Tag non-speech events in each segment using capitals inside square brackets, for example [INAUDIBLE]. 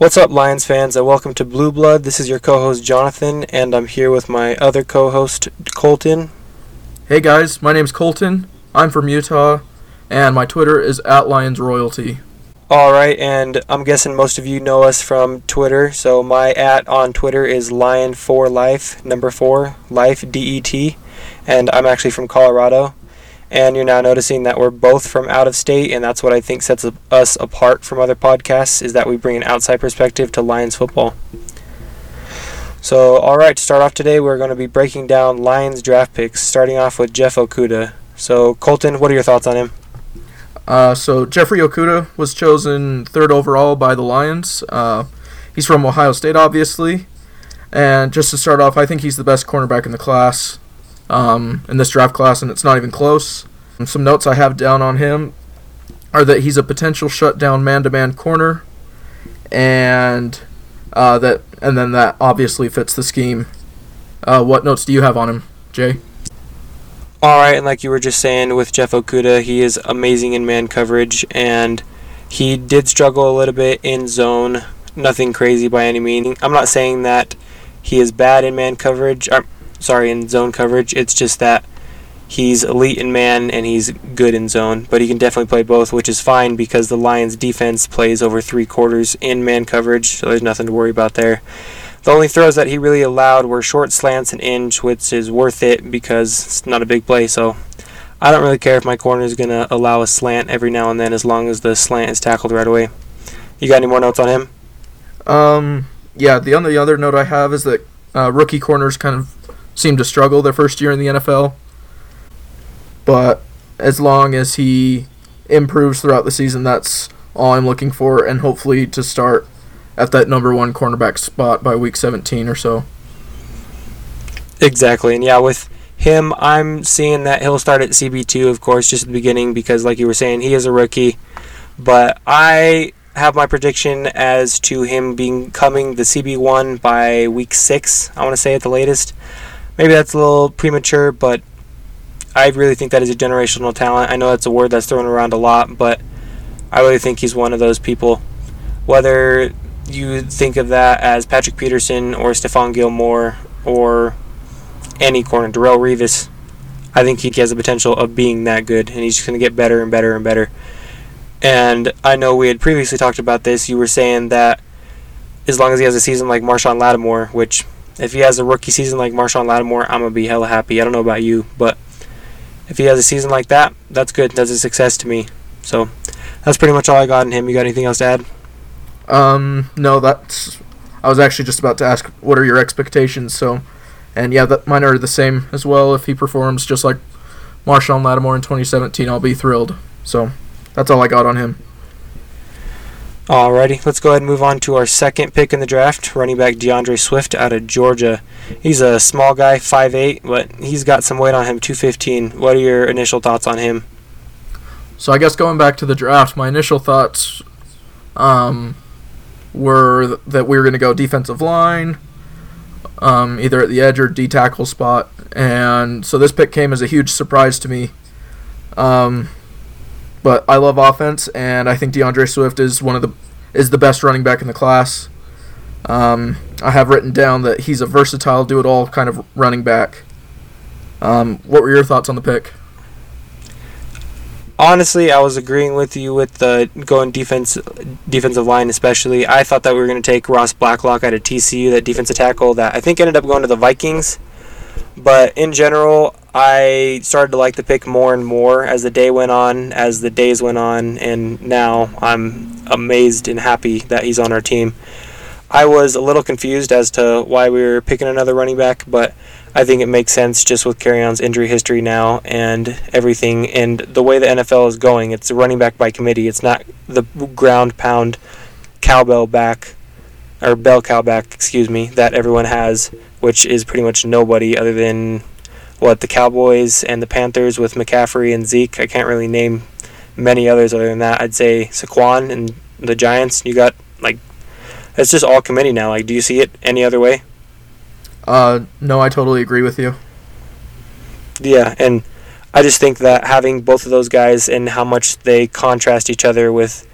What's up, Lions fans, and welcome to Blue Blood. This is your co host, Jonathan, and I'm here with my other co host, Colton. Hey guys, my name's Colton. I'm from Utah, and my Twitter is at Lions Royalty. Alright, and I'm guessing most of you know us from Twitter, so my at on Twitter is Lion4Life, number 4, Life, D E T, and I'm actually from Colorado. And you're now noticing that we're both from out of state, and that's what I think sets us apart from other podcasts, is that we bring an outside perspective to Lions football. So, alright, to start off today, we're going to be breaking down Lions draft picks, starting off with Jeff Okudah. So, Colton, what are your thoughts on him? Uh, so Jeffrey Okudah was chosen third overall by the Lions. Uh, he's from Ohio State, obviously. And just to start off, I think he's the best cornerback in the class, um, in this draft class, and it's not even close. And some notes I have down on him are that he's a potential shutdown man-to-man corner, and uh, that, and then that obviously fits the scheme. Uh, what notes do you have on him, Jay? All right, and like you were just saying with Jeff Okudah, he is amazing in man coverage, and he did struggle a little bit in zone. Nothing crazy by any means. I'm not saying that he is bad in man coverage. Sorry, in zone coverage. It's just that he's elite in man and he's good in zone, but he can definitely play both, which is fine because the Lions' defense plays over three quarters in man coverage, so there's nothing to worry about there. The only throws that he really allowed were short slants and inch, which is worth it because it's not a big play. So I don't really care if my corner is going to allow a slant every now and then as long as the slant is tackled right away. You got any more notes on him? Um, yeah, the only other note I have is that uh, rookie corners kind of seem to struggle their first year in the NFL. But as long as he improves throughout the season, that's all I'm looking for, and hopefully to start at that number one cornerback spot by week 17 or so. Exactly, and yeah, with him, I'm seeing that he'll start at CB2, of course, just at the beginning because, like you were saying, he is a rookie. But I have my prediction as to him becoming the CB1 by week six. I want to say at the latest. Maybe that's a little premature, but I really think that is a generational talent. I know that's a word that's thrown around a lot, but I really think he's one of those people. Whether you think of that as Patrick Peterson or Stephon Gilmore or any corner, Darrelle Revis, I think he has the potential of being that good, and he's just going to get better and better and better. And I know we had previously talked about this. You were saying that as long as he has a season like Marshon Lattimore, which if he has a rookie season like Marshon Lattimore, I'm gonna be hella happy. I don't know about you, but if he has a season like that, that's good. That's a success to me. So that's pretty much all I got in him. You got anything else to add? Um, no, that's. I was actually just about to ask, what are your expectations? So, and yeah, that mine are the same as well. If he performs just like Marshon Lattimore in 2017, I'll be thrilled. So, that's all I got on him. Alrighty, let's go ahead and move on to our second pick in the draft, running back D'Andre Swift out of Georgia. He's a small guy, 5'8", but he's got some weight on him, 215. What are your initial thoughts on him? So I guess going back to the draft, my initial thoughts um, were that we were going to go defensive line, um, either at the edge or D tackle spot, and so this pick came as a huge surprise to me. Um, but I love offense, and I think D'Andre Swift is one of the is the best running back in the class. Um, I have written down that he's a versatile, do it all kind of running back. Um, what were your thoughts on the pick? Honestly, I was agreeing with you with the going defense, defensive line especially. I thought that we were going to take Ross Blacklock out of TCU, that defensive tackle that I think ended up going to the Vikings. But in general, I started to like the pick more and more as the day went on, as the days went on, and now I'm amazed and happy that he's on our team. I was a little confused as to why we were picking another running back, but I think it makes sense just with Kerryon's injury history now and everything, and the way the NFL is going. It's a running back by committee. It's not the ground pound cowbell back or bell cow back, excuse me, that everyone has, which is pretty much nobody other than what the Cowboys and the Panthers with McCaffrey and Zeke. I can't really name many others other than that. I'd say Saquon and the Giants. You got like it's just all committee now. Like, do you see it any other way? Uh, no, I totally agree with you. Yeah, and I just think that having both of those guys and how much they contrast each other with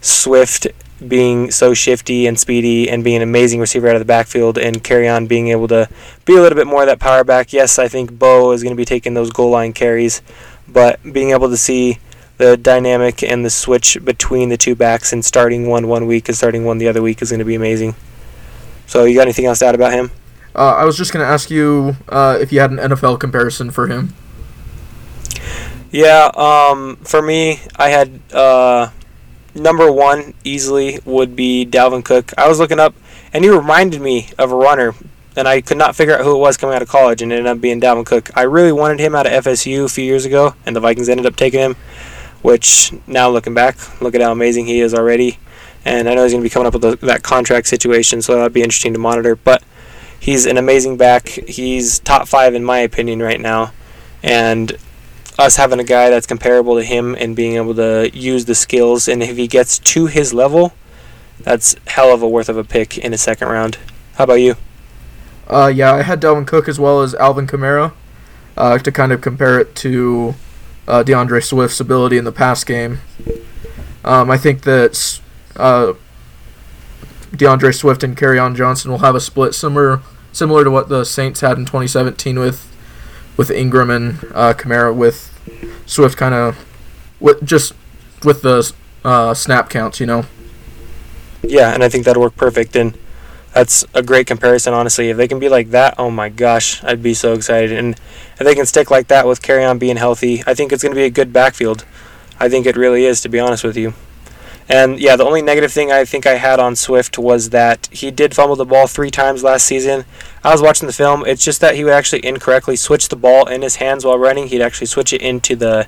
Swift being so shifty and speedy and being an amazing receiver out of the backfield, and Kerryon being able to be a little bit more of that power back. Yes, I think Bo is going to be taking those goal line carries, but being able to see the dynamic and the switch between the two backs and starting one one week and starting one the other week is going to be amazing. So, you got anything else to add about him? Uh, I was just going to ask you uh, if you had an NFL comparison for him. Yeah, um, for me, I had uh, number one easily would be Dalvin Cook. I was looking up, and he reminded me of a runner, and I could not figure out who it was coming out of college, and ended up being Dalvin Cook. I really wanted him out of FSU a few years ago, and the Vikings ended up taking him. Which now looking back, look at how amazing he is already, and I know he's going to be coming up with the, that contract situation, so that'll be interesting to monitor. But he's an amazing back. He's top five in my opinion right now, and us having a guy that's comparable to him and being able to use the skills, and if he gets to his level, that's hell of a worth of a pick in a second round. How about you? Uh, yeah, I had Dalvin Cook as well as Alvin Kamara uh, to kind of compare it to uh, D'Andre Swift's ability in the pass game. Um, I think that uh, D'Andre Swift and Kerryon Johnson will have a split similar similar to what the Saints had in 2017 with with Ingram and uh, Kamara, with Swift kind of with just with the uh, snap counts, you know. Yeah, and I think that'll work perfect. And that's a great comparison, honestly. If they can be like that, oh my gosh, I'd be so excited. And if they can stick like that with Kerryon being healthy, I think it's going to be a good backfield. I think it really is, to be honest with you. And yeah, the only negative thing I think I had on Swift was that he did fumble the ball three times last season. I was watching the film. It's just that he would actually incorrectly switch the ball in his hands while running. He'd actually switch it into the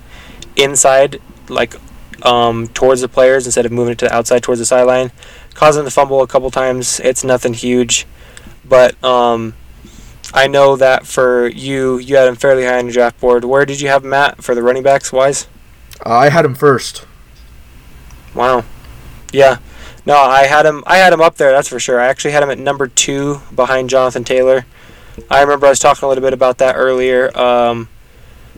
inside, like um, towards the players instead of moving it to the outside towards the sideline, causing the fumble a couple times. It's nothing huge, but um, I know that for you, you had him fairly high on your draft board. Where did you have Matt for the running backs wise? I had him first. Wow. Yeah. No, I had him. I had him up there. That's for sure. I actually had him at number two behind Jonathan Taylor. I remember I was talking a little bit about that earlier. Um,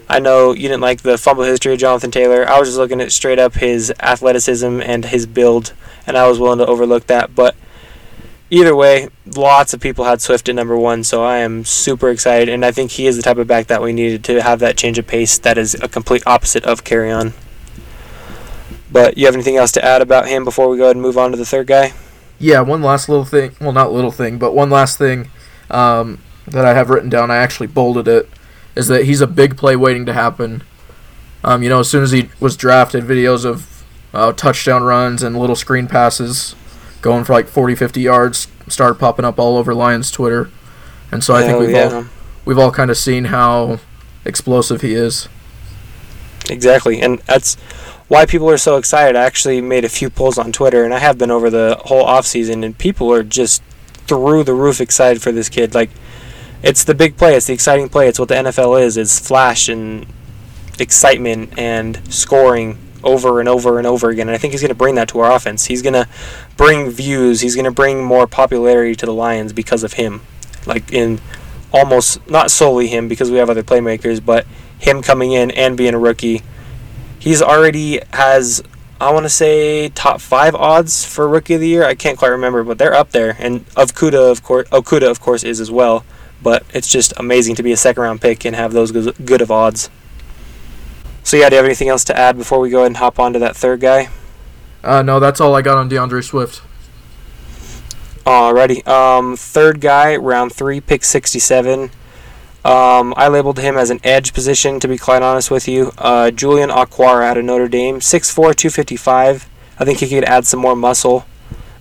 I know you didn't like the fumble history of Jonathan Taylor. I was just looking at straight up his athleticism and his build, and I was willing to overlook that. But either way, lots of people had Swift at number one, so I am super excited, and I think he is the type of back that we needed to have that change of pace that is a complete opposite of Kerryon. But you have anything else to add about him before we go ahead and move on to the third guy? Yeah, one last little thing. Well, not little thing, but one last thing um, that I have written down. I actually bolded it. Is that he's a big play waiting to happen. Um, you know, as soon as he was drafted, videos of uh, touchdown runs and little screen passes going for like 40, 50 yards started popping up all over Lions Twitter. And so I think we've yeah. all we've all kind of seen how explosive he is. Exactly, and that's why people are so excited. I actually made a few polls on Twitter, and I have been over the whole off season, and people are just through the roof excited for this kid. Like, it's the big play, it's the exciting play, it's what the NFL is. It's flash and excitement and scoring over and over and over again. And I think he's going to bring that to our offense. He's going to bring views. He's going to bring more popularity to the Lions because of him. Like in almost not solely him because we have other playmakers, but him coming in and being a rookie. He's already has I want to say top five odds for rookie of the year. I can't quite remember, but they're up there. And of Kuda, of course, Okudah, of course, is as well. But it's just amazing to be a second round pick and have those good of odds. So yeah, do you have anything else to add before we go ahead and hop on to that third guy? Uh, no, that's all I got on D'Andre Swift. Alrighty. Um, third guy, round three, pick 67. Um, I labeled him as an edge position, to be quite honest with you. Uh, Julian Okwara out of Notre Dame, 6'4", 255. I think he could add some more muscle.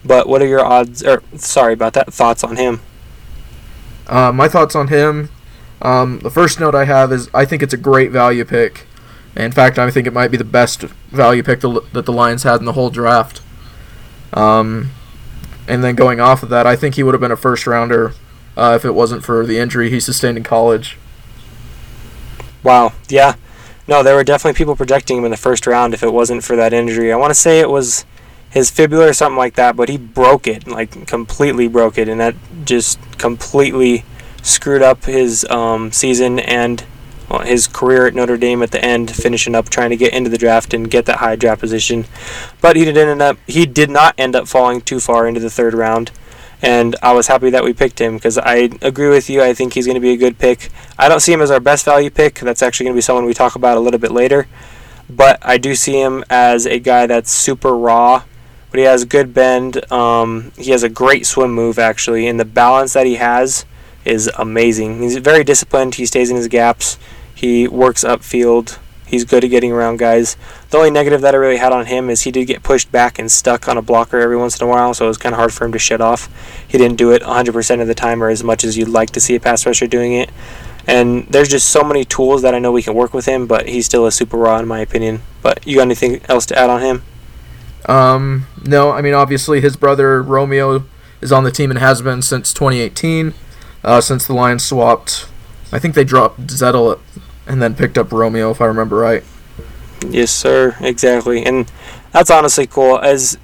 But what are your odds, or sorry about that, thoughts on him? Uh, my thoughts on him, um, the first note I have is I think it's a great value pick. In fact, I think it might be the best value pick that the Lions had in the whole draft. Um, and then going off of that, I think he would have been a first rounder uh, if it wasn't for the injury he sustained in college. Wow. Yeah. No, there were definitely people projecting him in the first round if it wasn't for that injury. I want to say it was his fibula or something like that, but he broke it, like completely broke it, and that just completely screwed up his um, season and well, his career at Notre Dame at the end, finishing up trying to get into the draft and get that high draft position. But he didn't end up. He did not end up falling too far into the third round, and I was happy that we picked him because I agree with you. I think he's going to be a good pick. I don't see him as our best value pick. That's actually going to be someone we talk about a little bit later. But I do see him as a guy that's super raw, but he has good bend. Um, he has a great swim move actually, and the balance that he has is amazing. He's very disciplined. He stays in his gaps. He works upfield. He's good at getting around guys. The only negative that I really had on him is he did get pushed back and stuck on a blocker every once in a while, so it was kind of hard for him to shut off. He didn't do it 100% of the time or as much as you'd like to see a pass rusher doing it. And there's just so many tools that I know we can work with him, but he's still a super raw in my opinion. But you got anything else to add on him? Um, no, I mean obviously his brother Romeo is on the team and has been since 2018 uh, since the Lions swapped. I think they dropped Zettel and then picked up Romeo, if I remember right. Yes, sir. Exactly, and that's honestly cool. As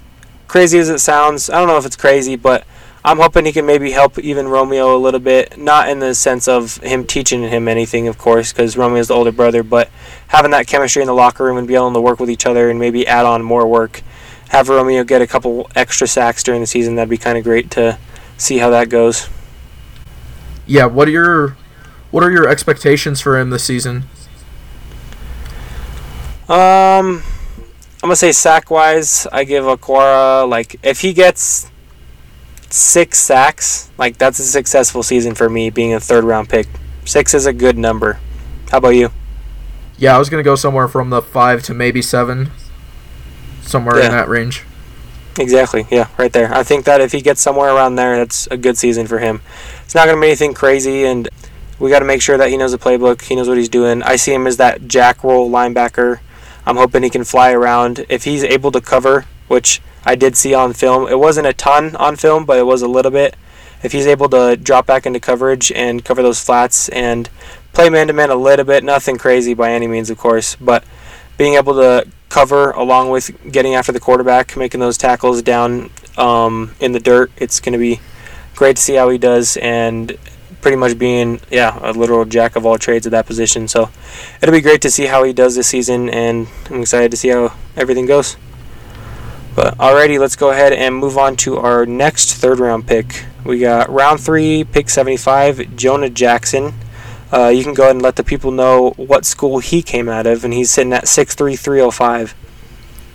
crazy as it sounds, I don't know if it's crazy, but I'm hoping he can maybe help even Romeo a little bit. Not in the sense of him teaching him anything, of course, because Romeo's the older brother, but having that chemistry in the locker room and be able to work with each other and maybe add on more work. Have Romeo get a couple extra sacks during the season. That'd be kind of great to see how that goes yeah, what are your what are your expectations for him this season? Um, I'm gonna say sack wise, I give Okwara like if he gets six sacks, like that's a successful season for me, being a third round pick. Six is a good number. How about you? Yeah, I was gonna go somewhere from the five to maybe seven, somewhere yeah. in that range. Exactly. Yeah, right there. I think that if he gets somewhere around there, that's a good season for him. It's not going to be anything crazy, and we got to make sure that he knows the playbook. He knows what he's doing. I see him as that jack roll linebacker. I'm hoping he can fly around. If he's able to cover, which I did see on film, it wasn't a ton on film, but it was a little bit. If he's able to drop back into coverage and cover those flats and play man to man a little bit, nothing crazy by any means, of course, but being able to cover along with getting after the quarterback, making those tackles down um, in the dirt. It's going to be great to see how he does and pretty much being yeah a literal jack of all trades at that position. So it'll be great to see how he does this season, and I'm excited to see how everything goes. But alrighty, let's go ahead and move on to our next third round pick. We got round three, pick 75, Jonah Jackson. Uh, you can go ahead and let the people know what school he came out of, and he's sitting at 6'3",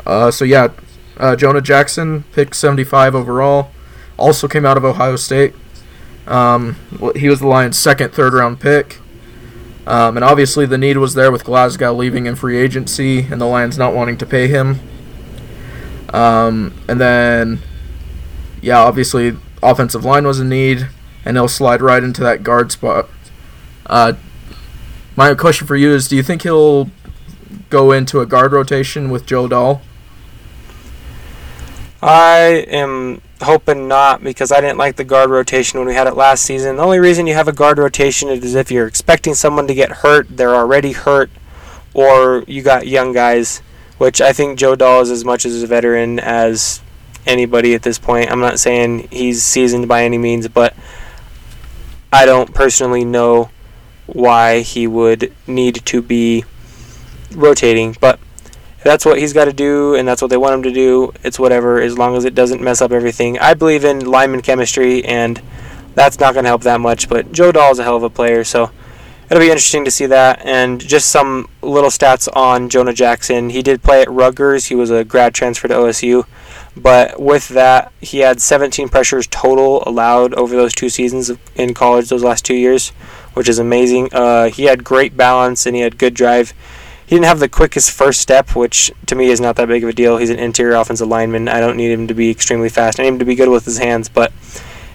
Uh, so yeah, uh, Jonah Jackson, pick 75 overall, also came out of Ohio State. Um, he was the Lions' second third round pick. Um, and obviously, the need was there with Glasgow leaving in free agency and the Lions not wanting to pay him. Um, and then, yeah, obviously, offensive line was a need, and he'll slide right into that guard spot. Uh, my question for you is: Do you think he'll go into a guard rotation with Joe Dahl? I am hoping not because I didn't like the guard rotation when we had it last season. The only reason you have a guard rotation is if you're expecting someone to get hurt, they're already hurt, or you got young guys, which I think Joe Dahl is as much as a veteran as anybody at this point. I'm not saying he's seasoned by any means, but I don't personally know why he would need to be rotating. But that's what he's got to do, and that's what they want him to do. It's whatever, as long as it doesn't mess up everything. I believe in lineman chemistry, and that's not going to help that much. But Joe Dahl is a hell of a player, so it'll be interesting to see that. And just some little stats on Jonah Jackson. He did play at Rutgers. He was a grad transfer to OSU. But with that, he had 17 pressures total allowed over those two seasons in college, those last two years, which is amazing. Uh, he had great balance and he had good drive. He didn't have the quickest first step, which to me is not that big of a deal. He's an interior offensive lineman. I don't need him to be extremely fast. I need him to be good with his hands, but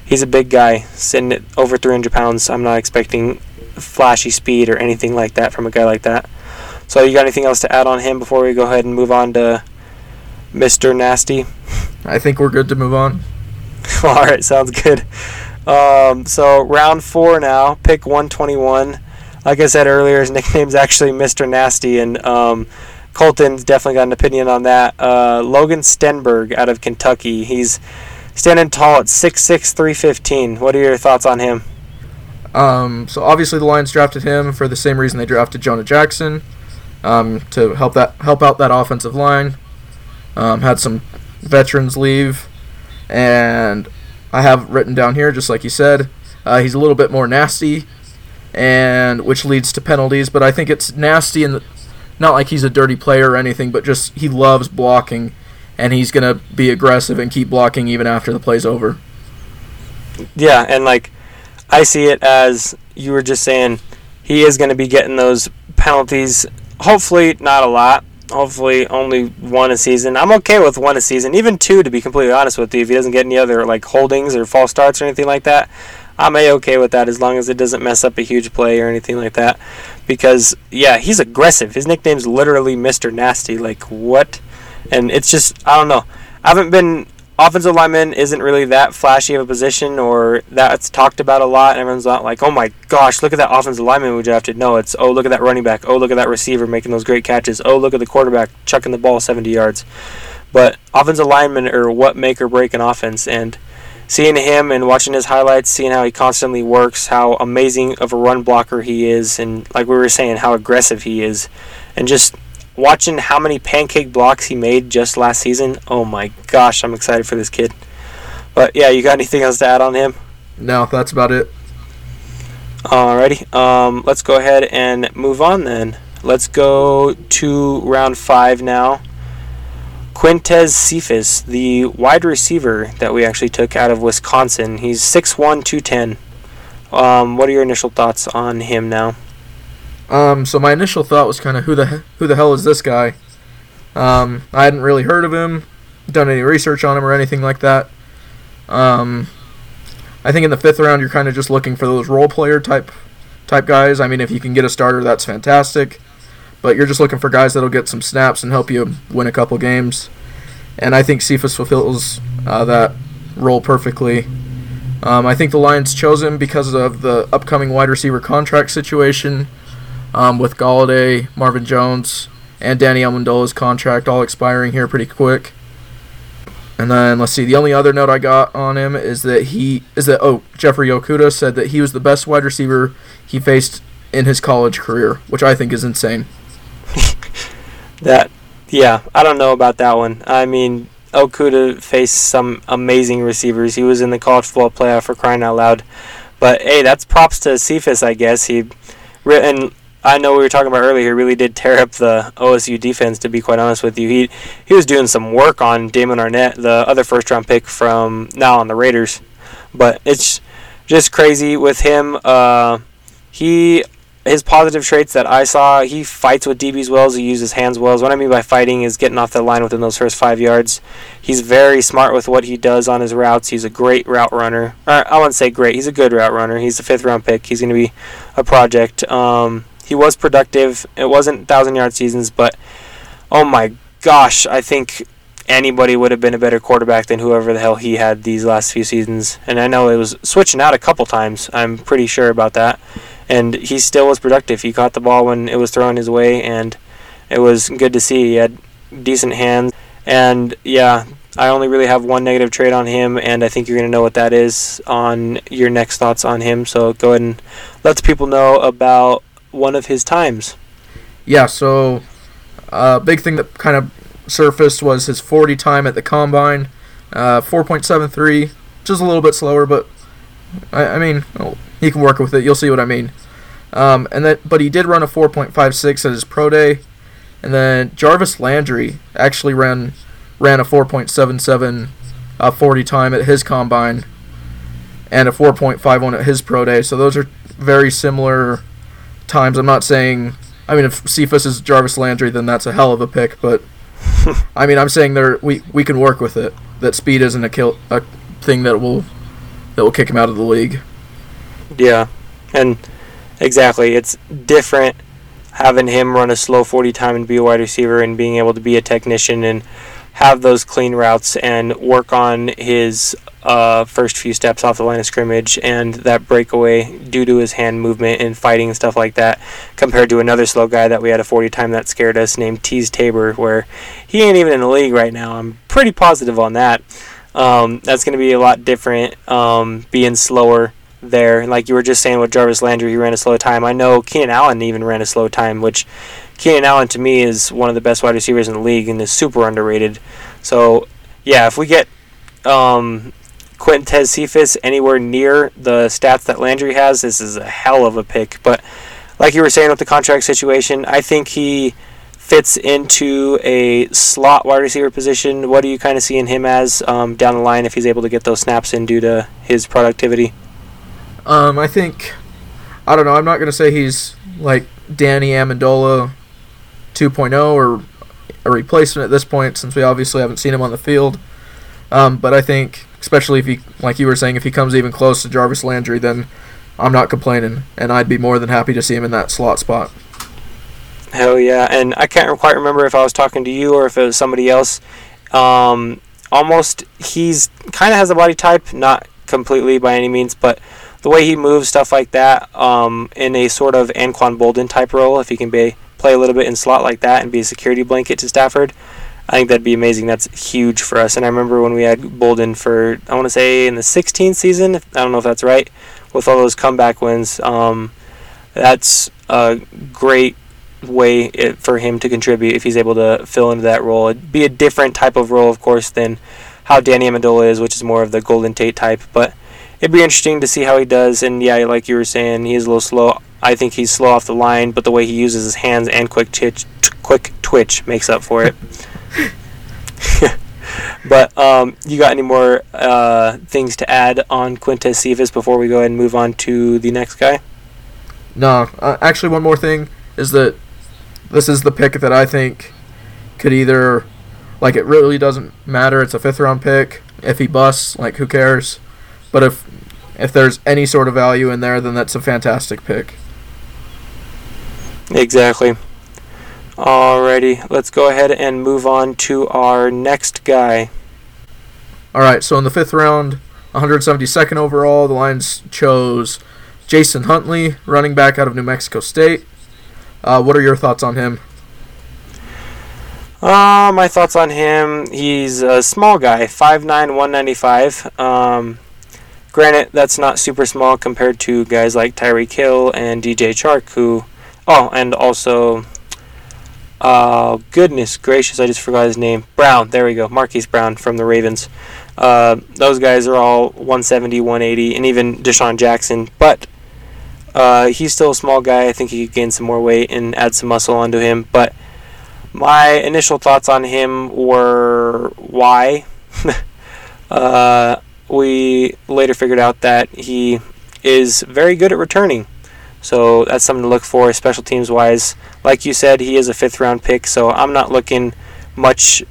he's a big guy, sitting at over 300 pounds. I'm not expecting flashy speed or anything like that from a guy like that. So, you got anything else to add on him before we go ahead and move on to Mr. Nasty? I think we're good to move on. [LAUGHS] All right, sounds good. Um, so round four now, pick 121. Like I said earlier, his [LAUGHS] nickname's actually Mr. Nasty, and um, Colton's definitely got an opinion on that. Uh, Logan Stenberg out of Kentucky. He's standing tall at 6'6", 315. What are your thoughts on him? Um, so obviously the Lions drafted him for the same reason they drafted Jonah Jackson um, to help that help out that offensive line. Um, had some veterans leave, and I have written down here just like you said, uh, he's a little bit more nasty, and which leads to penalties. But I think it's nasty and not like he's a dirty player or anything, but just he loves blocking, and he's gonna be aggressive and keep blocking even after the play's over. Yeah, and like I see it as you were just saying, he is to be getting those penalties. Hopefully, not a lot. Hopefully, only one a season. I'm okay with one a season, even two, to be completely honest with you. If he doesn't get any other like holdings or false starts or anything like that, I'm a okay with that as long as it doesn't mess up a huge play or anything like that. Because yeah, he's aggressive. His nickname's literally Mr. Nasty. Like what? And it's just I don't know. I haven't been offensive lineman isn't really that flashy of a position or that's talked about a lot and everyone's not like, oh my gosh, look at that offensive lineman we drafted. No, it's oh look at that running back, oh look at that receiver making those great catches, oh look at the quarterback chucking the ball 70 yards. But offensive linemen are what make or break an offense and seeing him and watching his highlights, seeing how he constantly works, how amazing of a run blocker he is, and like we were saying, how aggressive he is, and just watching how many pancake blocks he made just last season, oh my gosh, I'm excited for this kid. But yeah, you got anything else to add on him? No, that's about it. Alrighty, um, let's go ahead and move on then. Let's go to round five now. Quintez Cephus, the wide receiver that we actually took out of Wisconsin. He's 6'1", 210. Um, what are your initial thoughts on him now? Um, so my initial thought was kind of who the who the hell is this guy? Um, I hadn't really heard of him, done any research on him or anything like that. Um, I think in the fifth round you're kind of just looking for those role player type type guys. I mean, if you can get a starter, that's fantastic. But you're just looking for guys that'll get some snaps and help you win a couple games. And I think Cephus fulfills uh, that role perfectly. Um, I think the Lions chose him because of the upcoming wide receiver contract situation um, with Golladay, Marvin Jones, and Danny Amendola's contract all expiring here pretty quick. And then let's see. The only other note I got on him is that he is that oh Jeffrey Okudah said that he was the best wide receiver he faced in his college career, which I think is insane. That yeah, I don't know about that one. I mean, Okudah faced some amazing receivers. He was in the college football playoff for crying out loud. But hey, that's props to Cephus, I guess. He and I know we were talking about earlier. He really did tear up the OSU defense. To be quite honest with you, he he was doing some work on Damon Arnette, the other first round pick from now on the Raiders. But it's just crazy with him. Uh, he his positive traits that I saw, he fights with DBs well. He uses hands well. What I mean by fighting is getting off the line within those first five yards. He's very smart with what he does on his routes. He's a great route runner. Or I wouldn't say great. He's a good route runner. He's a fifth round pick. He's going to be a project. Um, he was productive. It wasn't thousand yard seasons, but oh my gosh, I think anybody would have been a better quarterback than whoever the hell he had these last few seasons. And I know it was switching out a couple times. I'm pretty sure about that. And he still was productive. He caught the ball when it was thrown his way, and it was good to see. He had decent hands. And yeah, I only really have one negative trade on him, and I think you're to know what that is on your next thoughts on him. So go ahead and let the people know about one of his times. Yeah, so a uh, big thing that kind of surfaced was his 40 time at the combine, uh, 4.73, just a little bit slower, but I, I mean, he can work with it. You'll see what I mean. Um, and that, but he did run a 4.56 at his pro day, and then Jarvis Landry actually ran ran a 4.77 uh, 40 time at his combine, and a 4.51 at his pro day. So those are very similar times. I'm not saying. I mean, if Cephus is Jarvis Landry, then that's a hell of a pick. But [LAUGHS] I mean, I'm saying there we we can work with it. That speed isn't a kill a thing that will that will kick him out of the league. Yeah, and exactly, it's different having him run a slow 40 time and be a wide receiver and being able to be a technician and have those clean routes and work on his uh, first few steps off the line of scrimmage and that breakaway due to his hand movement and fighting and stuff like that compared to another slow guy that we had a 40 time that scared us named Teez Tabor where he ain't even in the league right now. I'm pretty positive on that. Um, that's going to be a lot different um, being slower there. Like you were just saying with Jarvis Landry, he ran a slow time. I know Keenan Allen even ran a slow time, which Keenan Allen to me is one of the best wide receivers in the league and is super underrated. So yeah, if we get um, Quintez Cephus anywhere near the stats that Landry has, this is a hell of a pick. But like you were saying with the contract situation, I think he fits into a slot wide receiver position. What do you kind of see in him as um, down the line if he's able to get those snaps in due to his productivity? Um, I think I don't know. I'm not gonna say he's like Danny Amendola 2.0 or a replacement at this point, since we obviously haven't seen him on the field. Um, but I think, especially if he, like you were saying, if he comes even close to Jarvis Landry, then I'm not complaining, and I'd be more than happy to see him in that slot spot. Hell yeah! And I can't quite remember if I was talking to you or if it was somebody else. Um, almost, he's kind of has a body type, not completely by any means, but the way he moves, stuff like that, um, in a sort of Anquan Boldin type role, if he can be play a little bit in slot like that and be a security blanket to Stafford, I think that'd be amazing. That's huge for us. And I remember when we had Boldin for I want to say in the 16th season. I don't know if that's right, with all those comeback wins. Um, that's a great way it, for him to contribute if he's able to fill into that role. It'd be a different type of role, of course, than how Danny Amendola is, which is more of the Golden Tate type. But it'd be interesting to see how he does. And yeah, like you were saying, he's a little slow. I think he's slow off the line, but the way he uses his hands and quick twitch, quick twitch makes up for it. [LAUGHS] but um, you got any more uh, things to add on Quintez Cephus before we go ahead and move on to the next guy? No, uh, actually, one more thing is that this is the pick that I think could either, like, it really doesn't matter. It's a fifth round pick. If he busts, like, who cares? But if if there's any sort of value in there, then that's a fantastic pick. Exactly. Alrighty, let's go ahead and move on to our next guy. All right, so in the fifth round, 172nd overall, the Lions chose Jason Huntley, running back out of New Mexico State. Uh, what are your thoughts on him? Uh, my thoughts on him, he's a small guy, 5'9", 195. Um, granted, that's not super small compared to guys like Tyreek Hill and DJ Chark, who... Oh, and also... Uh, goodness gracious, I just forgot his name. Brown, there we go. Marquise Brown from the Ravens. Uh, those guys are all 170, 180, and even DeSean Jackson. But uh, he's still a small guy. I think he could gain some more weight and add some muscle onto him. But my initial thoughts on him were why. [LAUGHS] uh, we later figured out that he is very good at returning. So that's something to look for, special teams wise. Like you said, he is a fifth round pick, so I'm not looking much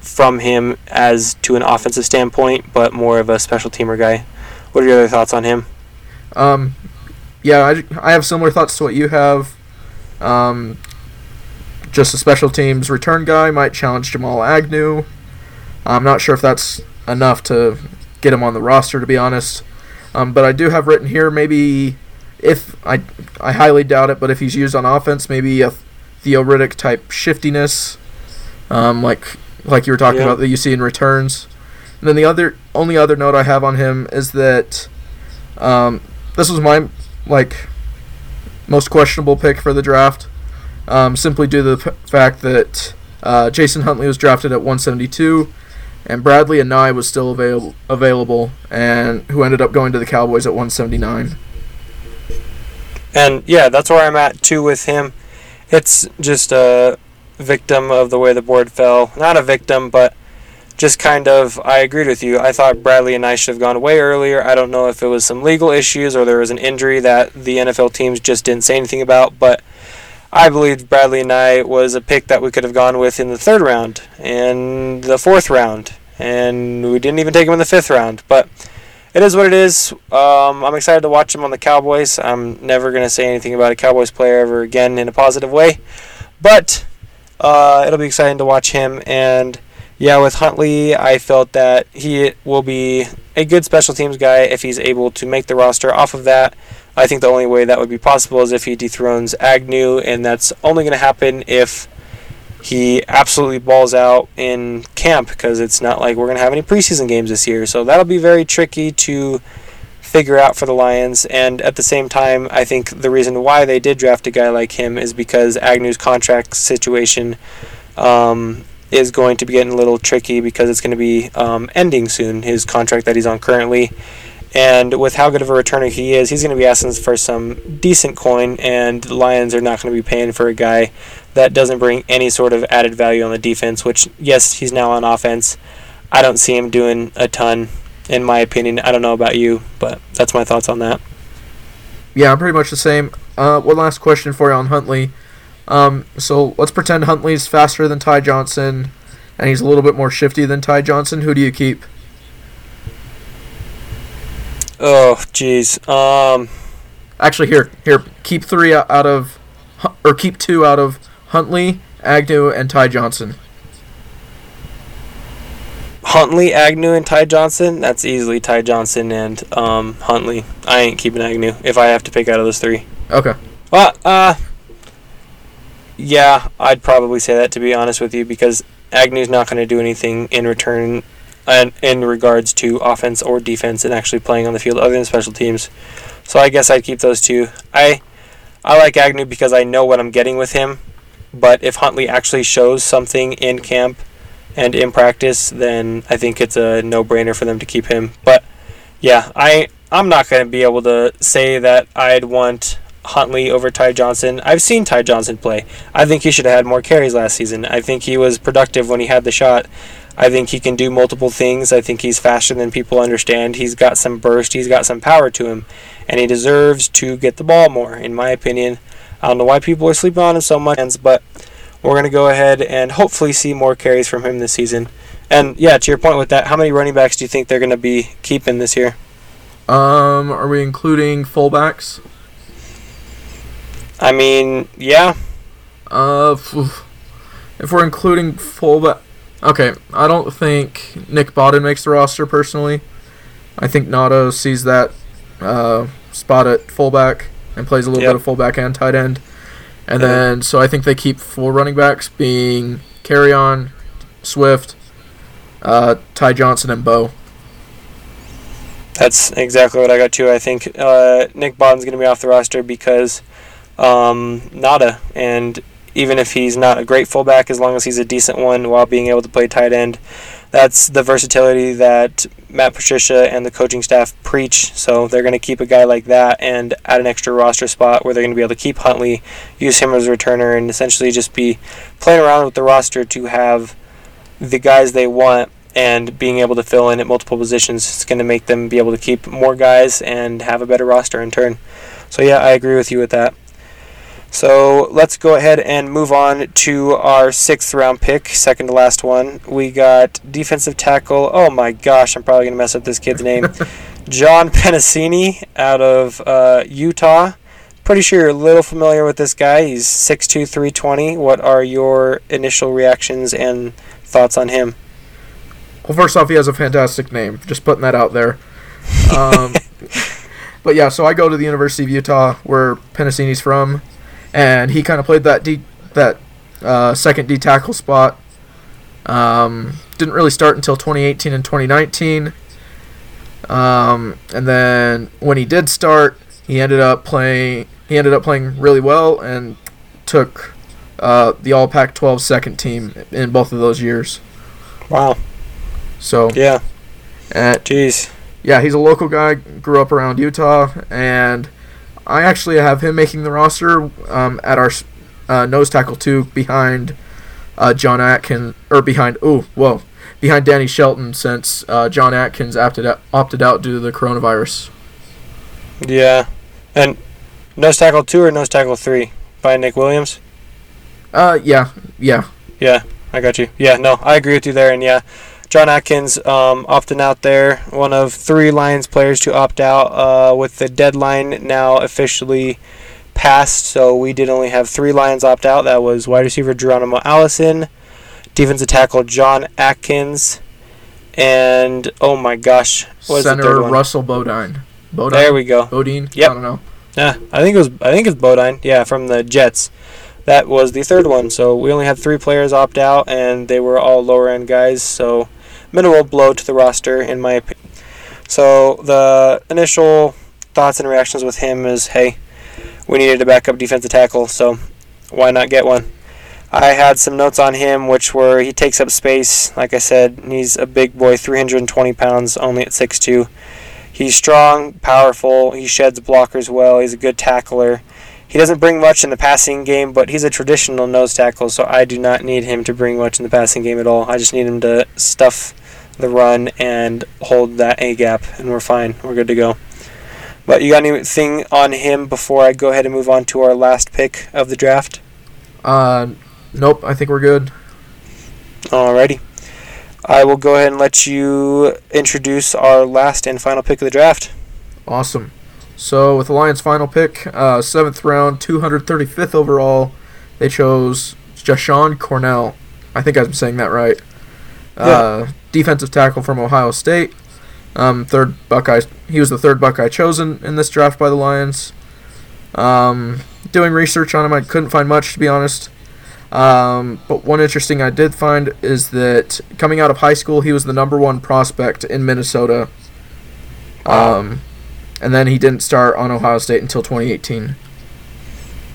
from him as to an offensive standpoint, but more of a special teamer guy. What are your other thoughts on him? Um, yeah, I, I have similar thoughts to what you have. Um, just a special teams return guy might challenge Jamal Agnew. I'm not sure if that's enough to get him on the roster, to be honest. Um, but I do have written here maybe if I I highly doubt it, but if he's used on offense, maybe a Theo Riddick type shiftiness, um, like like you were talking yeah. about that you see in returns. And then the other only other note I have on him is that um, this was my like most questionable pick for the draft, um, simply due to the p- fact that uh, Jason Huntley was drafted at 172, and Bradlee Anae was still avail- available, and who ended up going to the Cowboys at 179. And yeah, that's where I'm at too with him. It's just a victim of the way the board fell. Not a victim, but just kind of, I agreed with you. I thought Bradlee Anae should have gone way earlier. I don't know if it was some legal issues or there was an injury that the NFL teams just didn't say anything about, but I believe Bradlee Anae was a pick that we could have gone with in the third round and the fourth round, and we didn't even take him in the fifth round. But it is what it is. Um, I'm excited to watch him on the Cowboys. I'm never going to say anything about a Cowboys player ever again in a positive way, but uh, it'll be exciting to watch him and yeah, with Huntley, I felt that he will be a good special teams guy if he's able to make the roster off of that. I think the only way that would be possible is if he dethrones Agnew, and that's only going to happen if he absolutely balls out in camp because it's not like we're going to have any preseason games this year. So that'll be very tricky to figure out for the Lions. And at the same time, I think the reason why they did draft a guy like him is because Agnew's contract situation um, is going to be getting a little tricky because it's going to be um, ending soon, his contract that he's on currently. And with how good of a returner he is, he's going to be asking for some decent coin, and the Lions are not going to be paying for a guy that doesn't bring any sort of added value on the defense, which, yes, he's now on offense. I don't see him doing a ton, in my opinion. I don't know about you, but that's my thoughts on that. Yeah, I'm pretty much the same. Uh, one last question for you on Huntley. Um, so let's pretend Huntley's faster than Ty Johnson, and he's a little bit more shifty than Ty Johnson. Who do you keep? Oh, jeez. Um, Actually, here, here, keep three out of, or keep two out of Huntley, Agnew, and Ty Johnson. Huntley, Agnew, and Ty Johnson. That's easily Ty Johnson and um, Huntley. I ain't keeping Agnew if I have to pick out of those three. Okay. Well, uh, yeah, I'd probably say that to be honest with you because Agnew's not going to do anything in return and in regards to offense or defense and actually playing on the field other than special teams. So I guess I'd keep those two. I I like Agnew because I know what I'm getting with him, but if Huntley actually shows something in camp and in practice, then I think it's a no-brainer for them to keep him. But yeah, I I'm not going to be able to say that I'd want Huntley over Ty Johnson. I've seen Ty Johnson play. I think he should have had more carries last season. I think he was productive when he had the shot. I think he can do multiple things. I think he's faster than people understand. He's got some burst, he's got some power to him, and he deserves to get the ball more, in my opinion. I don't know why people are sleeping on him so much, but we're going to go ahead and hopefully see more carries from him this season. And yeah, to your point with that, how many running backs do you think they're going to be keeping this year? Um, are we including fullbacks? I mean, yeah. Uh, if we're including fullback, okay. I don't think Nick Bawden makes the roster personally. I think Nauta sees that uh, spot at fullback and plays a little Yep. bit of fullback and tight end, and Yeah. then so I think they keep four running backs being Kerryon, Swift, uh, Ty Johnson, and Bo. That's exactly what I got too. I think uh, Nick Bawden's going to be off the roster because um, Nauta, and even if he's not a great fullback, as long as he's a decent one while being able to play tight end, that's the versatility that Matt Patricia and the coaching staff preach. So they're going to keep a guy like that and add an extra roster spot where they're going to be able to keep Huntley, use him as a returner, and essentially just be playing around with the roster to have the guys they want and being able to fill in at multiple positions is going to make them be able to keep more guys and have a better roster in turn. So yeah, I agree with you with that. So let's go ahead and move on to our sixth round pick, second to last one. We got defensive tackle. Oh my gosh, I'm probably going to mess up this kid's name. [LAUGHS] John Penisini out of uh, Utah. Pretty sure you're a little familiar with this guy. He's 6'2", 320. What are your initial reactions and thoughts on him? Well, first off, he has a fantastic name. Just putting that out there. Um, [LAUGHS] but yeah, so I go to the University of Utah, where Penisini's from, and he kind of played that D, that uh, second D tackle spot. Um, didn't really start until 2018 and 2019. Um, and then when he did start, he ended up playing. He ended up playing really well and took uh, the All Pac-12 second team in both of those years. Wow. So Yeah. and Jeez. yeah, he's a local guy, grew up around Utah, and I actually have him making the roster um, at our uh, nose tackle two behind uh, John Atkins, or behind, oh, whoa, behind Danny Shelton since uh, John Atkins opted out, opted out due to the coronavirus. Yeah. And nose tackle two or nose tackle three by Nick Williams. Uh, yeah, yeah. Yeah, I got you. Yeah, no, I agree with you there. And yeah, John Atkins um, opting out there, one of three Lions players to opt out uh, with the deadline now officially passed. So we did only have three Lions opt out. That was wide receiver Geronimo Allison, defensive tackle John Atkins, and oh my gosh, what Center? Russell Bodine. Bodine? There we go. Bodine? Yep. I don't know. Yeah, I think it was. I think it's Bodine. Yeah, from the Jets. That was the third one. So we only had three players opt out, and they were all lower end guys. So minimal blow to the roster, in my opinion. So the initial thoughts and reactions with him is, hey, we needed a backup defensive tackle, so why not get one? I had some notes on him, which were he takes up space. Like I said, he's a big boy, 320 pounds, only at 6'2". He's strong, powerful. He sheds blockers well. He's a good tackler. He doesn't bring much in the passing game, but he's a traditional nose tackle, so I do not need him to bring much in the passing game at all. I just need him to stuff the run and hold that A gap, and we're fine. We're good to go. But you got anything on him before I go ahead and move on to our last pick of the draft? Uh, nope. I think we're good. Alrighty. I will go ahead and let you introduce our last and final pick of the draft. Awesome. So with the Lions' final pick, uh, seventh round, 235th overall, they chose Jashon Cornell. I think I'm saying that right. Uh, defensive tackle from Ohio State. Um, third Buckeye. He was the third Buckeye chosen in this draft by the Lions. Um, doing research on him, I couldn't find much to be honest. Um, but one interesting I did find is that coming out of high school, he was the number one prospect in Minnesota. Um, and then he didn't start on Ohio State until 2018.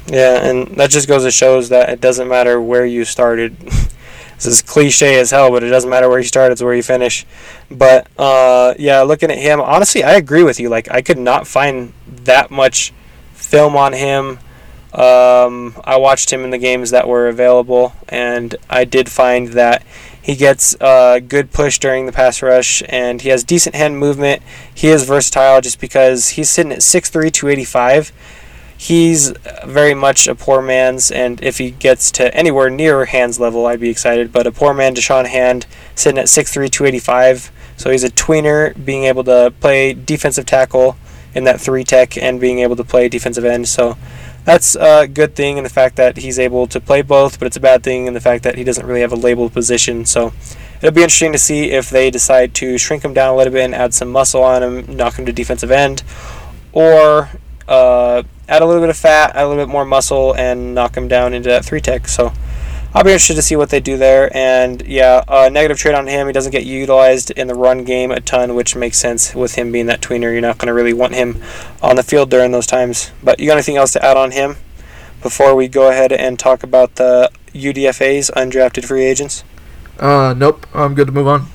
Yeah, and that just goes to shows that it doesn't matter where you started. [LAUGHS] this is cliche as hell, but it doesn't matter where you start; it's where you finish. But uh, yeah, looking at him, honestly, I agree with you. Like, I could not find that much film on him. Um, I watched him in the games that were available, and I did find that he gets a good push during the pass rush, and he has decent hand movement. He is versatile just because he's sitting at 6'3", 285. He's very much a poor man's, and if he gets to anywhere near hands level, I'd be excited. But a poor man, Da'Shawn Hand, sitting at 6'3", 285. So he's a tweener, being able to play defensive tackle in that three tech and being able to play defensive end. So that's a good thing in the fact that he's able to play both, but it's a bad thing in the fact that he doesn't really have a labeled position. So it'll be interesting to see if they decide to shrink him down a little bit and add some muscle on him, knock him to defensive end, or uh, add a little bit of fat, add a little bit more muscle, and knock him down into that three tech. So I'll be interested to see what they do there. And yeah, uh, negative trade on him. He doesn't get utilized in the run game a ton, which makes sense with him being that tweener. You're not going to really want him on the field during those times. But you got anything else to add on him before we go ahead and talk about the UDFA's undrafted free agents? Uh, nope. I'm good to move on.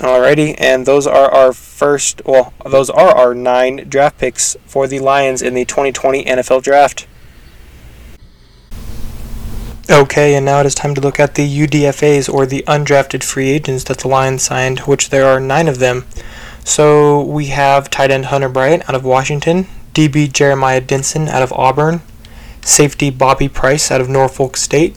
Alrighty, and those are our first. Well, those are our nine draft picks for the Lions in the 2020 NFL Draft. Okay, and now it is time to look at the UDFAs or the undrafted free agents that the Lions signed, which there are nine of them. So we have tight end Hunter Bryant out of Washington, DB Jeremiah Dinson out of Auburn, safety Bobby Price out of Norfolk State,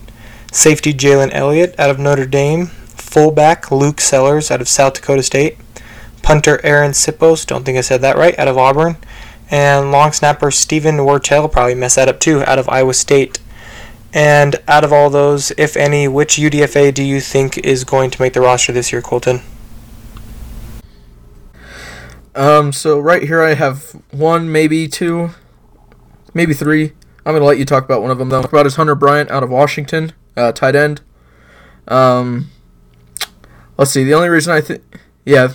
safety Jalen Elliott out of Notre Dame, fullback Luke Sellers out of South Dakota State, punter Arryn Siposs, don't think I said that right, out of Auburn, and long snapper Steven Wirtel, probably mess that up too, out of Iowa State. And out of all those, if any, which UDFA do you think is going to make the roster this year, Colton? Um, so right here I have one, maybe two, maybe three. I'm gonna let you talk about one of them though. Talk About is Hunter Bryant out of Washington, uh, tight end. Um, let's see. The only reason I think, yeah,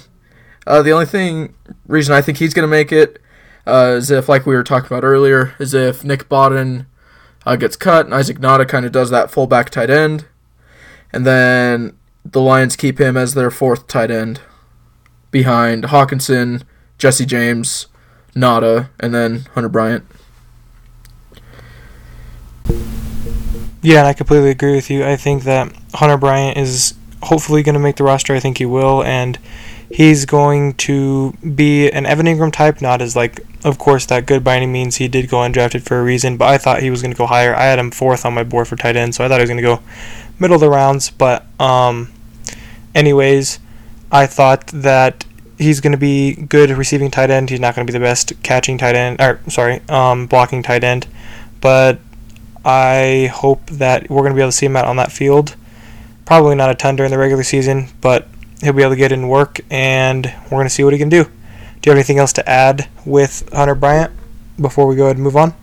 uh, the only thing reason I think he's gonna make it uh, is if, like we were talking about earlier, is if Nick Bawden uh, gets cut, and Isaac Nauta kind of does that fullback tight end, and then the Lions keep him as their fourth tight end behind Hockenson, Jesse James, Nauta, and then Hunter Bryant. Yeah, and I completely agree with you. I think that Hunter Bryant is hopefully going to make the roster. I think he will, and he's going to be an Evan Engram type, not as like, of course, that good by any means. He did go undrafted for a reason, but I thought he was going to go higher. I had him fourth on my board for tight end, so I thought he was going to go middle of the rounds. But, um, anyways, I thought that he's going to be good receiving tight end. He's not going to be the best catching tight end, or sorry, um, blocking tight end, but I hope that we're going to be able to see him out on that field. Probably not a ton during the regular season, but he'll be able to get in work, and we're going to see what he can do. Do you have anything else to add with Hunter Bryant before we go ahead and move on?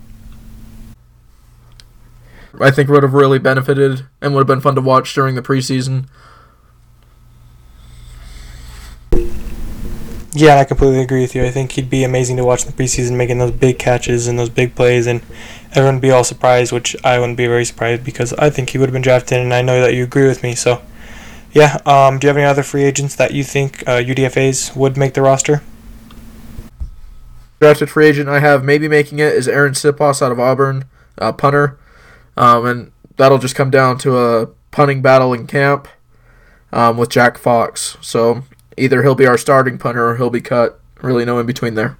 I think would have really benefited and would have been fun to watch during the preseason. Yeah, I completely agree with you. I think he'd be amazing to watch in the preseason, making those big catches and those big plays, and everyone would be all surprised, which I wouldn't be very surprised because I think he would have been drafted, and I know that you agree with me. So, yeah. Um, do you have any other free agents that you think uh, UDFA's would make the roster? Drafted free agent I have maybe making it is Arryn Siposs out of Auburn, uh, punter, um, and that'll just come down to a punting battle in camp um, with Jack Fox. So either he'll be our starting punter or he'll be cut. Really, no in between there.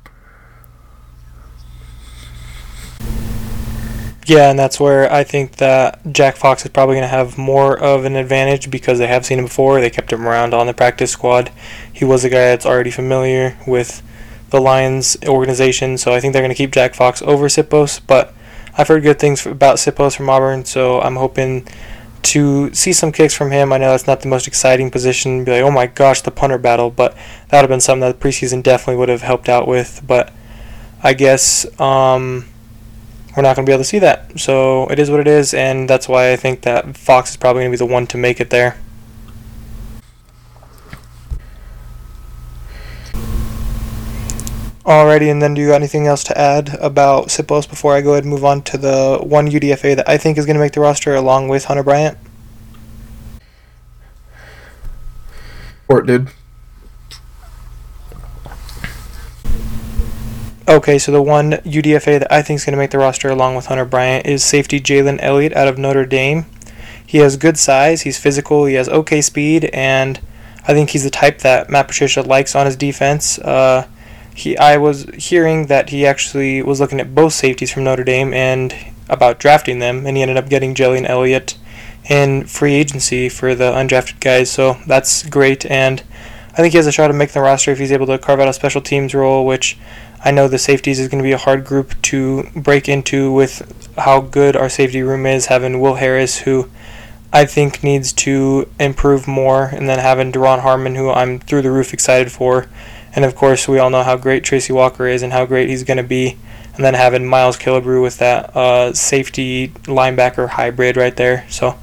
Yeah, and that's where I think that Jack Fox is probably going to have more of an advantage because they have seen him before. They kept him around on the practice squad. He was a guy that's already familiar with the Lions organization, so I think they're going to keep Jack Fox over Siposs. But I've heard good things about Siposs from Auburn, so I'm hoping to see some kicks from him. I know that's not the most exciting position, be like, oh my gosh, the punter battle, but that would have been something that the preseason definitely would have helped out with. But I guess um, we're not going to be able to see that. So it is what it is, and that's why I think that Fox is probably going to be the one to make it there. Alrighty, and then do you got anything else to add about Siposs before I go ahead and move on to the one UDFA that I think is going to make the roster along with Hunter Bryant? Fort did. Okay, so the one UDFA that I think is going to make the roster along with Hunter Bryant is safety Jalen Elliott out of Notre Dame. He has good size, he's physical, he has okay speed, and I think he's the type that Matt Patricia likes on his defense. Uh, he I was hearing that he actually was looking at both safeties from Notre Dame and about drafting them, and he ended up getting Jalen Elliott in free agency for the undrafted guys. So that's great, and I think he has a shot to make the roster if he's able to carve out a special teams role, which I know the safeties is going to be a hard group to break into with how good our safety room is. Having Will Harris, who I think needs to improve more, and then having Duron Harmon, who I'm through the roof excited for. And of course, we all know how great Tracy Walker is and how great he's going to be. And then having Miles Killebrew with that uh, safety linebacker hybrid right there. So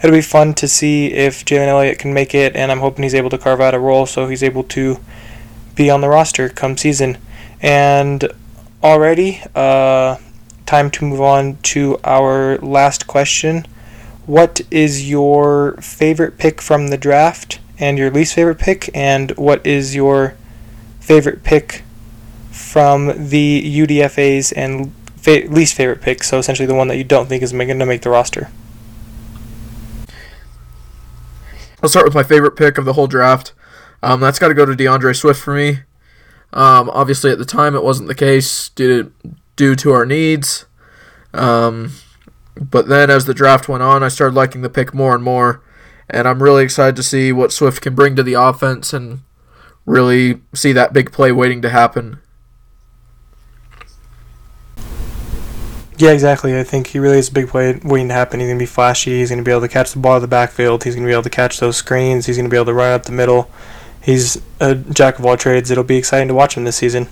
it'll be fun to see if Jalen Elliott can make it, and I'm hoping he's able to carve out a role so he's able to be on the roster come season. And already, uh, time to move on to our last question. What is your favorite pick from the draft and your least favorite pick? And what is your favorite pick from the UDFA's and fa- least favorite pick? So essentially, the one that you don't think is going to make the roster. I'll start with my favorite pick of the whole draft. Um, that's got to go to D'Andre Swift for me. Um, obviously, at the time, it wasn't the case due to, due to our needs. Um, but then, as the draft went on, I started liking the pick more and more. And I'm really excited to see what Swift can bring to the offense and really see that big play waiting to happen. Yeah, exactly. I think he really is a big play waiting to happen. He's going to be flashy. He's going to be able to catch the ball in the backfield. He's going to be able to catch those screens. He's going to be able to run up the middle. He's a jack of all trades. It'll be exciting to watch him this season.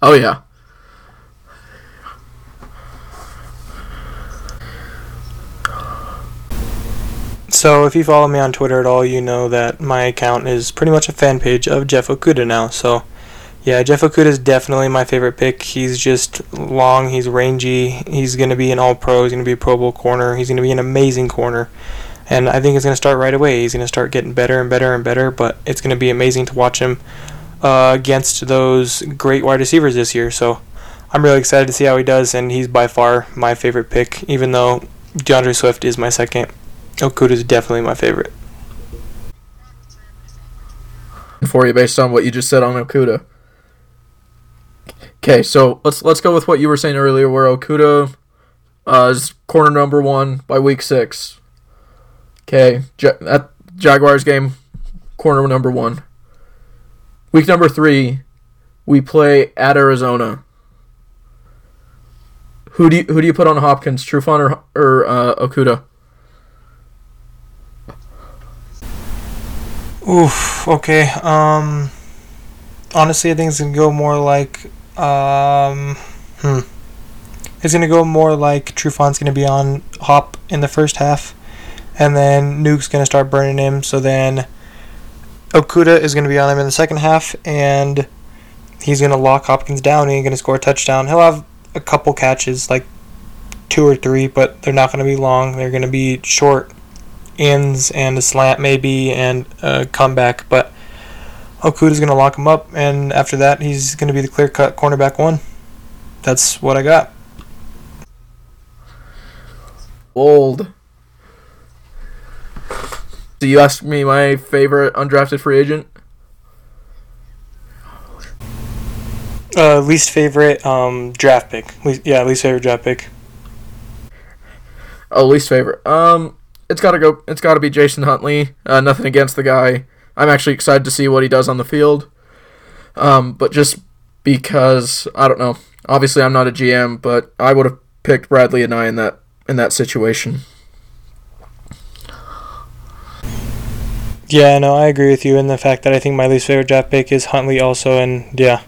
Oh, yeah. So, if you follow me on Twitter at all, you know that my account is pretty much a fan page of Jeff Okudah now. So, yeah, Jeff Okudah is definitely my favorite pick. He's just long, he's rangy, he's going to be an all pro, he's going to be a Pro Bowl corner, he's going to be an amazing corner. And I think it's going to start right away. He's going to start getting better and better and better, but it's going to be amazing to watch him uh, against those great wide receivers this year. So I'm really excited to see how he does, and he's by far my favorite pick, even though D'Andre Swift is my second. Okudah is definitely my favorite. For you, based on what you just said on Okudah. Okay, so let's let's go with what you were saying earlier, where Okudah uh, is corner number one by week six. Okay, ja- Jaguars game, corner number one. Week number three, we play at Arizona. Who do you, who do you put on Hopkins, Trufant or or uh, Okudah? Oof. Okay. Um. Honestly, I think it's gonna go more like um. Hmm. It's gonna go more like Trufant's gonna be on Hop in the first half, and then Nuke's gonna start burning him. So then Okudah is to be on him in the second half, and he's to lock Hopkins down. He's to score a touchdown. He'll have a couple catches, like two or three, but they're not to be long. They're to be short ends and a slant maybe and a comeback. But Okudah's going to lock him up, and after that, he's going to be the clear cut cornerback one. That's what I got. Old. Do you ask me my favorite undrafted free agent? Uh, least favorite um, draft pick. Least, yeah, least favorite draft pick. Oh, least favorite. Um, it's gotta go. It's gotta be Jason Huntley. Uh, nothing against the guy. I'm actually excited to see what he does on the field. Um, but just because I don't know. Obviously, I'm not a GM, but I would have picked Bradlee Anae in that in that situation. Yeah, no, I agree with you in the fact that I think my least favorite draft pick is Huntley also, and yeah,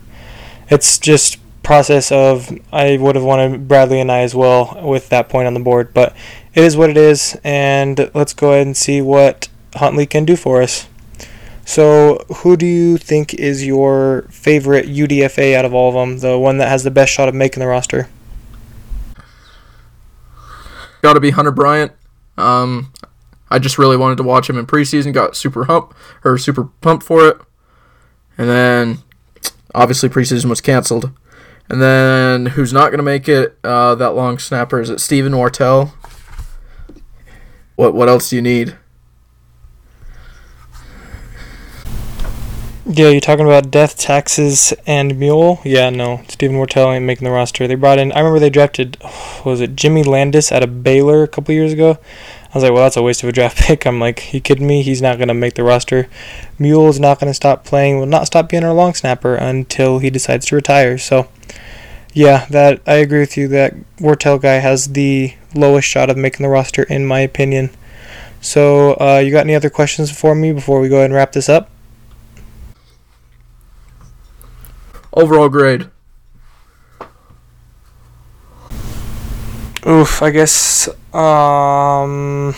it's just process of I would have wanted Bradlee Anae as well with that point on the board, but it is what it is, and let's go ahead and see what Huntley can do for us. So, who do you think is your favorite UDFA out of all of them? The one that has the best shot of making the roster? Got to be Hunter Bryant. Um, I just really wanted to watch him in preseason. Got super hump or super pumped for it, and then obviously preseason was canceled. And then who's not going to make it? Uh, that long snapper is it Steven Wirtel? What what else do you need? Yeah, you're talking about death, taxes, and mule. Yeah, no, Steven Wirtel ain't making the roster. They brought in. I remember they drafted. [SIGHS] was it Jimmy Landes out of Baylor a couple years ago? I was like, well, that's a waste of a draft [LAUGHS] pick. I'm like, you kidding me? He's not gonna make the roster. Mule is not gonna stop playing. Will not stop being our long snapper until he decides to retire. So, yeah, that I agree with you. That Wirtel guy has the lowest shot of making the roster, in my opinion. So, uh, you got any other questions for me before we go ahead and wrap this up? Overall grade. Oof, I guess um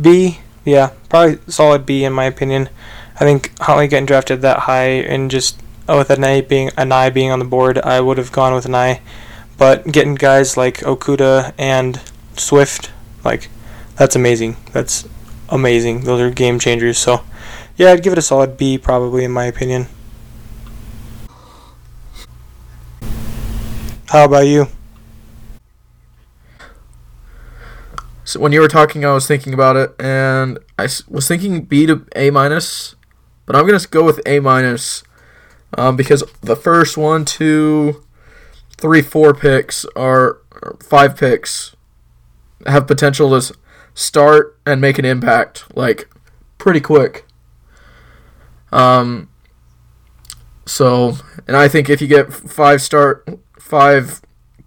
B. Yeah, probably solid B in my opinion. I think Huntley getting drafted that high and just oh, with an A being an I being on the board, I would have gone with an I. But getting guys like Okudah and Swift, like that's amazing. That's amazing. Those are game changers. So yeah, I'd give it a solid B probably in my opinion. How about you? So when you were talking, I was thinking about it, and I was thinking B to A minus, but I'm gonna go with A minus, um, because the first one, two, three, four picks are five picks have potential to start and make an impact like pretty quick. Um. So, and I think if you get five start five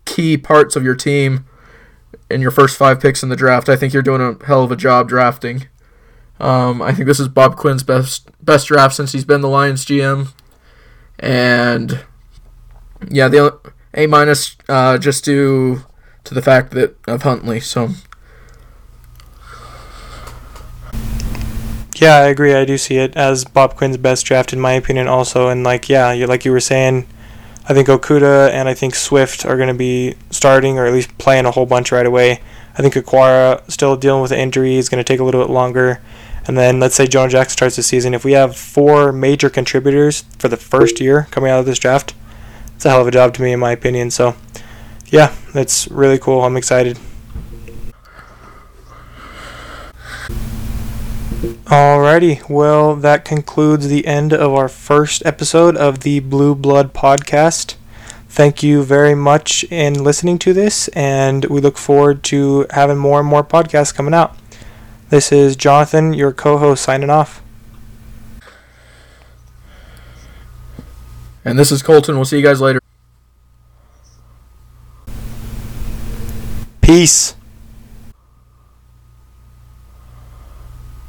key parts of your team in your first five picks in the draft, I think you're doing a hell of a job drafting. Um, I think this is Bob Quinn's best best draft since he's been the Lions GM, and yeah, the A minus uh, just due to the fact that of Huntley. So yeah, I agree. I do see it as Bob Quinn's best draft in my opinion, also. And like, yeah, you like you were saying, I think Okudah and I think Swift are going to be starting or at least playing a whole bunch right away. I think Okwara still dealing with the injury is going to take a little bit longer. And then let's say Jonah Jackson starts the season. If we have four major contributors for the first year coming out of this draft, it's a hell of a job to me, in my opinion. So, yeah, it's really cool. I'm excited. Alrighty, well, that concludes the end of our first episode of the Blue Blood podcast. Thank you very much in listening to this, and we look forward to having more and more podcasts coming out. This is Jonathan, your co host, signing off. And this is Colton. We'll see you guys later. Peace.